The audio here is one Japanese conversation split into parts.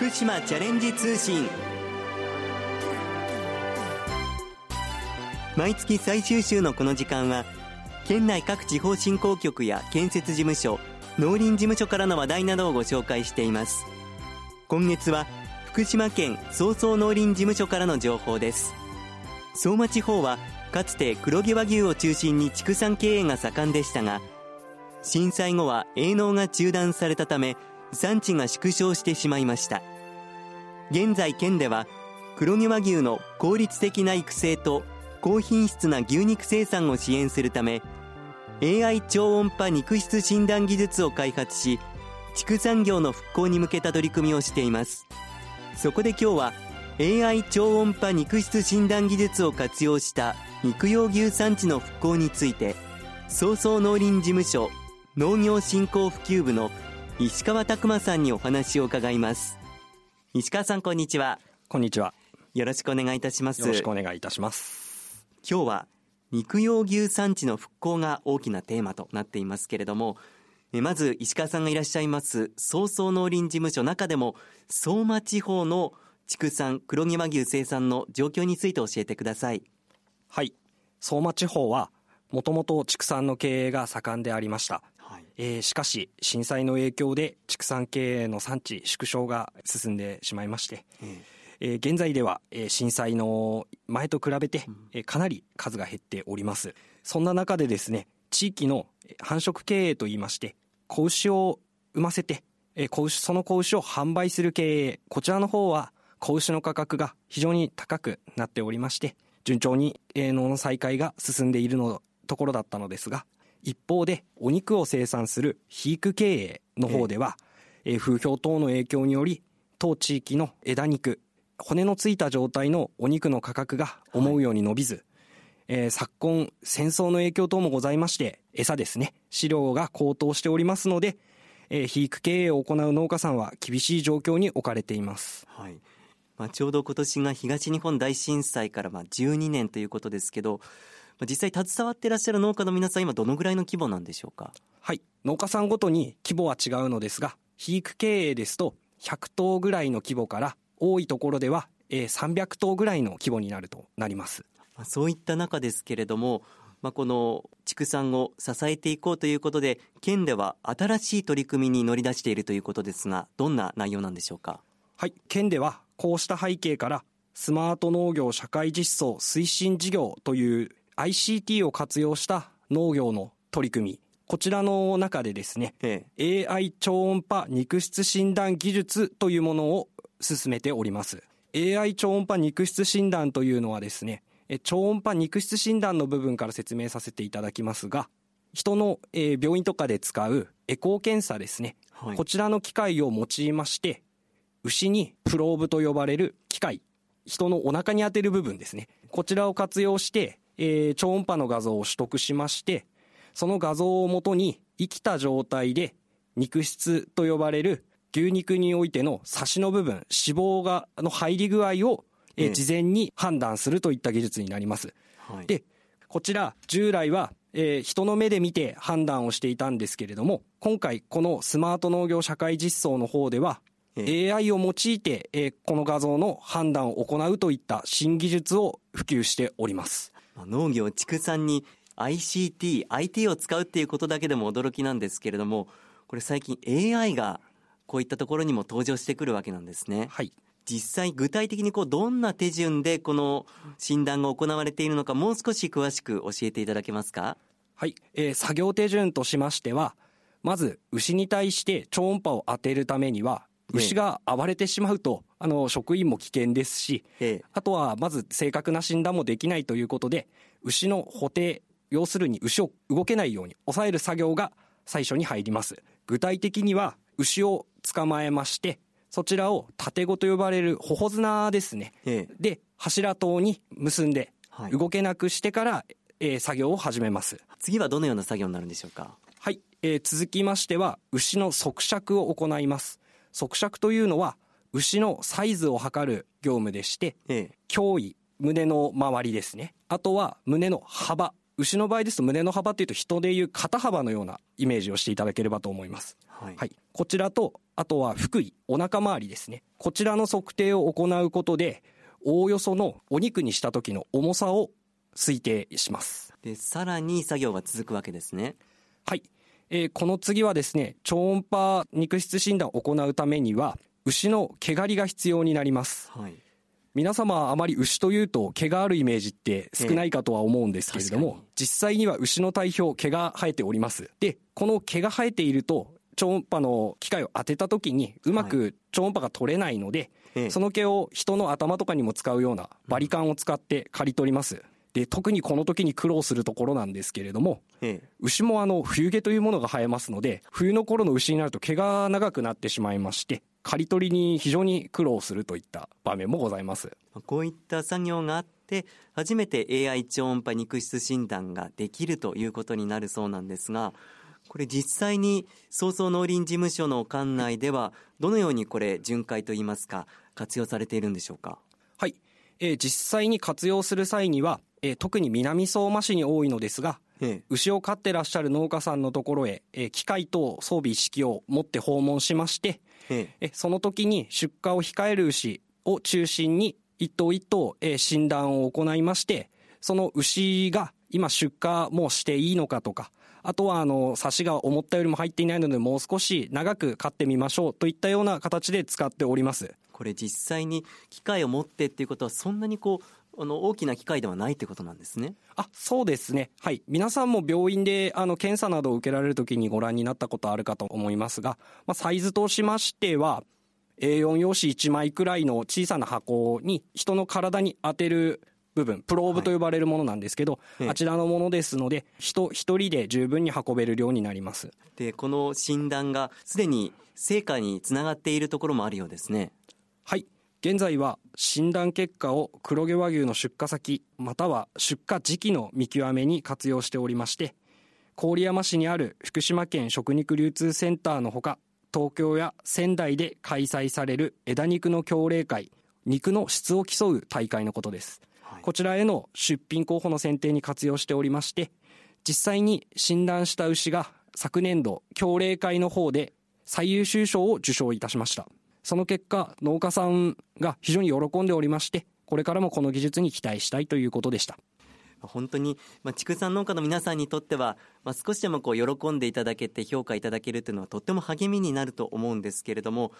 福島チャレンジ通信。毎月最終週のこの時間は県内各地方振興局や建設事務所農林事務所からの話題などをご紹介しています。今月は福島県早々農林事務所からの情報です。相馬地方はかつて黒毛和牛を中心に畜産経営が盛んでしたが震災後は営農が中断されたため産地が縮小してしまいました。現在県では黒毛和牛の効率的な育成と高品質な牛肉生産を支援するため AI 超音波肉質診断技術を開発し畜産業の復興に向けた取り組みをしています。そこで今日は AI 超音波肉質診断技術を活用した肉用牛産地の復興について早々農林事務所農業振興普及部の石川拓磨さんにお話を伺います。石川さんこんにちは。こんにちは。よろしくお願いいたします。よろしくお願いいたします。今日は肉用牛産地の復興が大きなテーマとなっていますけれどもまず石川さんがいらっしゃいます早々農林事務所中でも相馬地方の畜産黒毛和牛生産の状況について教えてください。はい。相馬地方はもともと畜産の経営が盛んでありました、はい、えー、しかし震災の影響で畜産経営の産地縮小が進んでしまいまして、えーえー、現在では、えー、震災の前と比べて、えー、かなり数が減っております。そんな中でですね地域の繁殖経営といいまして子牛を産ませて、えー、子牛その子牛を販売する経営こちらの方は子牛の価格が非常に高くなっておりまして順調に営農の再開が進んでいるのところだったのですが一方でお肉を生産する肥育経営の方では、えー、風評等の影響により当地域の枝肉骨のついた状態のお肉の価格が思うように伸びず、はい、えー、昨今戦争の影響等もございまして餌ですね。飼料が高騰しておりますので、えー、肥育経営を行う農家さんは厳しい状況に置かれています、はい。まあ、ちょうど今年が東日本大震災からまあ12年ということですけど実際携わっていらっしゃる農家の皆さん今どのぐらいの規模なんでしょうか？はい。農家さんごとに規模は違うのですが肥育経営ですと100頭ぐらいの規模から多いところでは、えー、300頭ぐらいの規模になるとなります。そういった中ですけれども、まあ、この畜産を支えていこうということで県では新しい取り組みに乗り出しているということですがどんな内容なんでしょうか？はい。県ではこうした背景からスマート農業社会実装推進事業という ICT を活用した農業の取り組み。こちらの中でですね、ええ、AI 超音波肉質診断技術というものを進めております。AI 超音波肉質診断というのはですね超音波肉質診断の部分から説明させていただきますが人の、え病院とかで使うエコー検査ですね、はい、こちらの機械を用いまして牛にプローブと呼ばれる機械。人のお腹に当てる部分ですね。こちらを活用して、えー、超音波の画像を取得しましてその画像をもとに生きた状態で肉質と呼ばれる牛肉においてのサシの部分脂肪がの入り具合を、えー、事前に判断するといった技術になります、はい、でこちら従来は、えー、人の目で見て判断をしていたんですけれども今回このスマート農業社会実装の方では AI を用いて、えー、この画像の判断を行うといった新技術を普及しております農業畜産に ICT、IT を使うっていうことだけでも驚きなんですけれどもこれ最近 AI がこういったところにも登場してくるわけなんですね。はい。実際具体的にこうどんな手順でこの診断が行われているのかもう少し詳しく教えていただけますか？はい、えー、作業手順としましてはまず牛に対して超音波を当てるためには牛が暴れてしまうと、あの職員も危険ですし、ええ、あとはまず正確な診断もできないということで牛の補定要するに牛を動けないように抑える作業が最初に入ります。具体的には牛を捕まえましてそちらを縦子と呼ばれる頬綱ですね、ええ、で柱塔に結んで動けなくしてから、えー、作業を始めます。次はどのような作業になるんでしょうか？はい、えー、続きましては牛の側尺を行います側尺というのは牛のサイズを測る業務でして、ええ、胸囲胸の周りですねあとは胸の幅牛の場合ですと胸の幅っていうと人でいう肩幅のようなイメージをしていただければと思います。はい、はい、こちらと、あとは腹囲、お腹周りですね。こちらの測定を行うことで、おおよそのお肉にした時の重さを推定します。で、さらに作業が続くわけですね。はい。えー、この次はですね、超音波肉質診断を行うためには、牛の毛刈りが必要になります。はい。皆様あまり牛というと毛があるイメージって少ないかとは思うんですけれども、えー、実際には牛の体表毛が生えております。でこの毛が生えていると超音波の機械を当てた時にうまく超音波が取れないので、はい、その毛を人の頭とかにも使うようなバリカンを使って刈り取ります、で特にこの時に苦労するところなんですけれども、ええ、牛もあの冬毛というものが生えますので冬の頃の牛になると毛が長くなってしまいまして刈り取りに非常に苦労するといった場面もございます。こういった作業があって初めて AI 超音波肉質診断ができるということになるそうなんですがこれ実際に早々農林事務所の管内ではどのようにこれ巡回といいますか活用されているんでしょうか？はい、えー、実際に活用する際には、えー、特に南相馬市に多いのですが牛を飼ってらっしゃる農家さんのところへ、えー、機械と装備一式を持って訪問しましてえその時に出荷を控える牛を中心に一頭一頭、え診断を行いましてその牛が今出荷もしていいのかとかあとはあのサシが思ったよりも入っていないのでもう少し長く飼ってみましょうといったような形で使っておりますこれ実際に機械を持ってっていうことはそんなにこうあの大きな機械ではないということなんですね。あそうですね、はい、皆さんも病院であの検査などを受けられるときにご覧になったことあるかと思いますが、まあ、サイズとしましては、A4 用紙1枚くらいの小さな箱に人の体に当てる部分、プローブと呼ばれるものなんですけど、はい、あちらのものですので、人一人で十分に運べる量になります。で、この診断がすでに成果につながっているところもあるようですね。はい。現在は診断結果を黒毛和牛の出荷先または出荷時期の見極めに活用しておりまして郡山市にある福島県食肉流通センターのほか東京や仙台で開催される枝肉の協励会肉の質を競う大会のことです、はい、こちらへの出品候補の選定に活用しておりまして実際に診断した牛が昨年度協励会の方で最優秀賞を受賞いたしましたその結果、農家さんが非常に喜んでおりまして、これからもこの技術に期待したいということでした。本当に、まあ、畜産農家の皆さんにとっては、まあ、少しでもこう喜んでいただけて評価いただけるというのはとっても励みになると思うんですけれども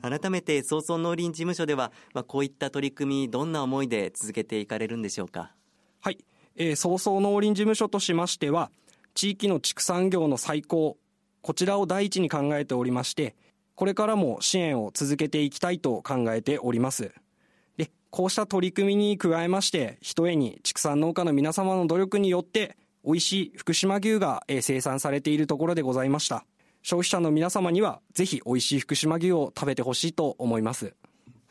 改めて早々農林事務所では、まあ、こういった取り組みどんな思いで続けていかれるんでしょうか？はい、えー、早々農林事務所としましては地域の畜産業の再興こちらを第一に考えておりましてこれからも支援を続けていきたいと考えております。で、こうした取り組みに加えまして、ひとえに畜産農家の皆様の努力によって、美味しい福島牛が生産されているところでございました。消費者の皆様には、ぜひ美味しい福島牛を食べてほしいと思います。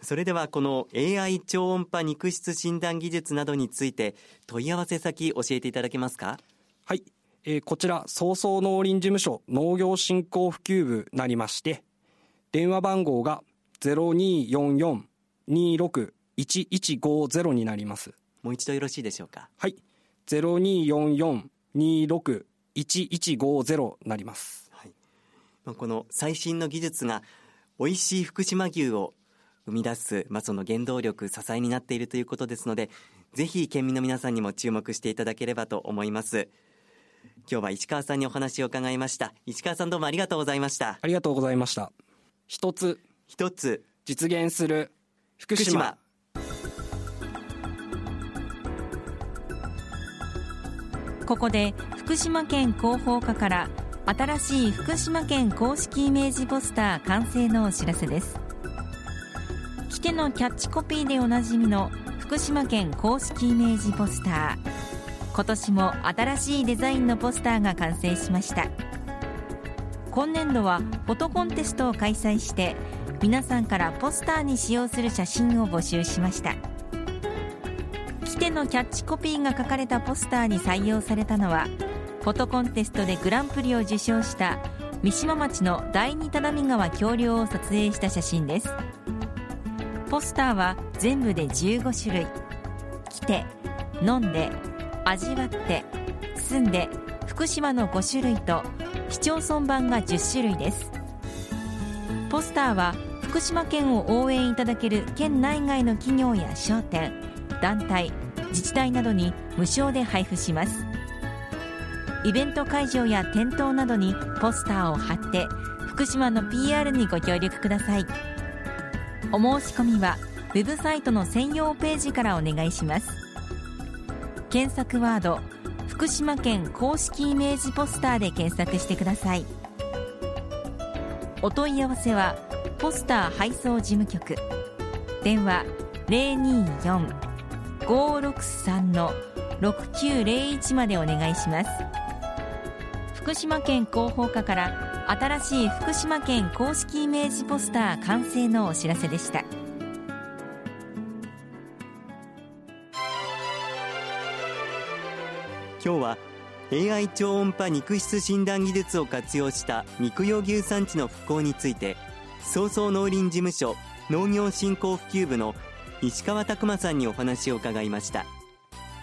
それではこの AI 超音波肉質診断技術などについて問い合わせ先教えていただけますか？はい、えー、こちら早々農林事務所農業振興普及部なりまして電話番号が0244-261150になります。もう一度よろしいでしょうか？はい。0244-261150なります。はい。この最新の技術が美味しい福島牛を生み出す、まあ、その原動力、支えになっているということですので、ぜひ県民の皆さんにも注目していただければと思います。今日は石川さんにお話を伺いました。石川さんどうもありがとうございました。ありがとうございました。一つ。一つ。実現する。福島。ここで福島県広報課から新しい福島県公式イメージポスター完成のお知らせです。来てのキャッチコピーでおなじみの福島県公式イメージポスター。今年も新しいデザインのポスターが完成しました今年度はフォトコンテストを開催して皆さんからポスターに使用する写真を募集しました。来てのキャッチコピーが書かれたポスターに採用されたのはフォトコンテストでグランプリを受賞した三島町の第二只見川橋梁を撮影した写真です。ポスターは全部で15種類。来て飲んで味わって休んで福島の5種類と市町村版が10種類です。ポスターは福島県を応援いただける県内外の企業や商店団体自治体などに無償で配布します。イベント会場や店頭などにポスターを貼って福島の PR にご協力ください。お申し込みはウェブサイトの専用ページからお願いします。検索ワード福島県公式イメージポスターで検索してください。お問い合わせはポスター配送事務局。電話024-563-6901までお願いします。福島県広報課から新しい福島県公式イメージポスター完成のお知らせでした。今日は AI 超音波肉質診断技術を活用した肉用牛産地の復興について早々農林事務所農業振興普及部の石川拓磨さんにお話を伺いました。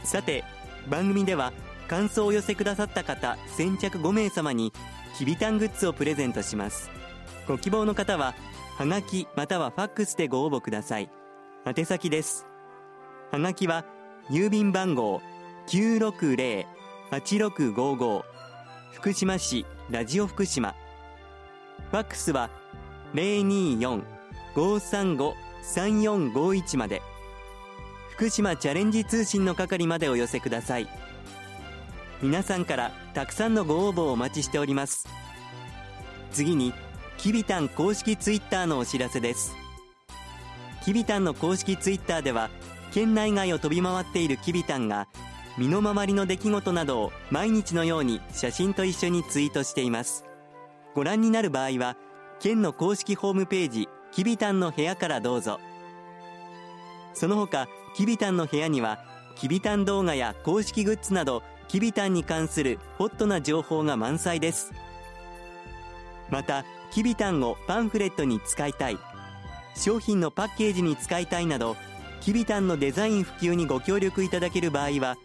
さて番組では感想を寄せくださった方先着5名様にきびたんグッズをプレゼントします。ご希望の方ははがきまたはファックスでご応募ください。宛先です。はがきは郵便番号960-8655福島市ラジオ福島。ファックスは024-535-3451まで。福島チャレンジ通信の係までお寄せください。皆さんからたくさんのご応募をお待ちしております。次にきびたん公式ツイッターのお知らせです。きびたんの公式ツイッターでは県内外を飛び回っているきびたんが身の回りの出来事などを毎日のように写真と一緒にツイートしています。ご覧になる場合は県の公式ホームページきびたんの部屋からどうぞ。その他きびたんの部屋にはきびたん動画や公式グッズなどきびたんに関するホットな情報が満載です。またきびたんをパンフレットに使いたい商品のパッケージに使いたいなどきびたんのデザイン普及にご協力いただける場合は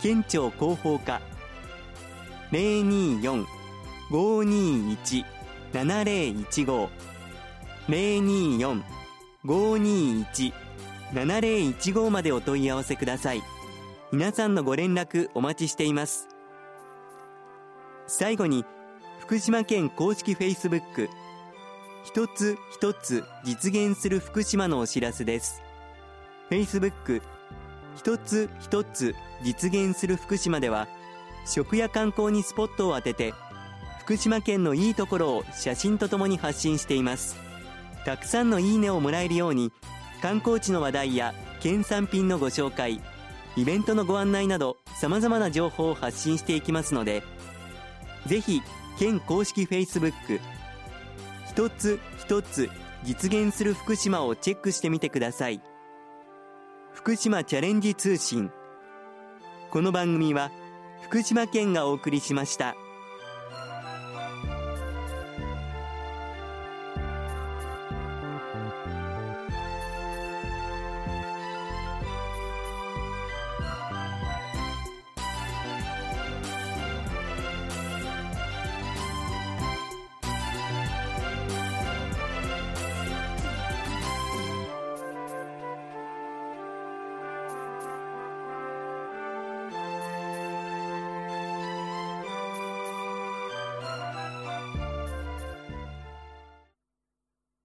県庁広報課。024-521-7015 024-521-7015までお問い合わせください。皆さんのご連絡お待ちしています。最後に福島県公式フェイスブック。一つ一つ実現する福島のお知らせです。フェイスブック一つ一つ実現する福島では食や観光にスポットを当てて福島県のいいところを写真とともに発信しています。たくさんのいいねをもらえるように観光地の話題や県産品のご紹介イベントのご案内など様々な情報を発信していきますのでぜひ県公式 Facebook 一つ一つ実現する福島をチェックしてみてください。福島チャレンジ通信この番組は福島県がお送りしました。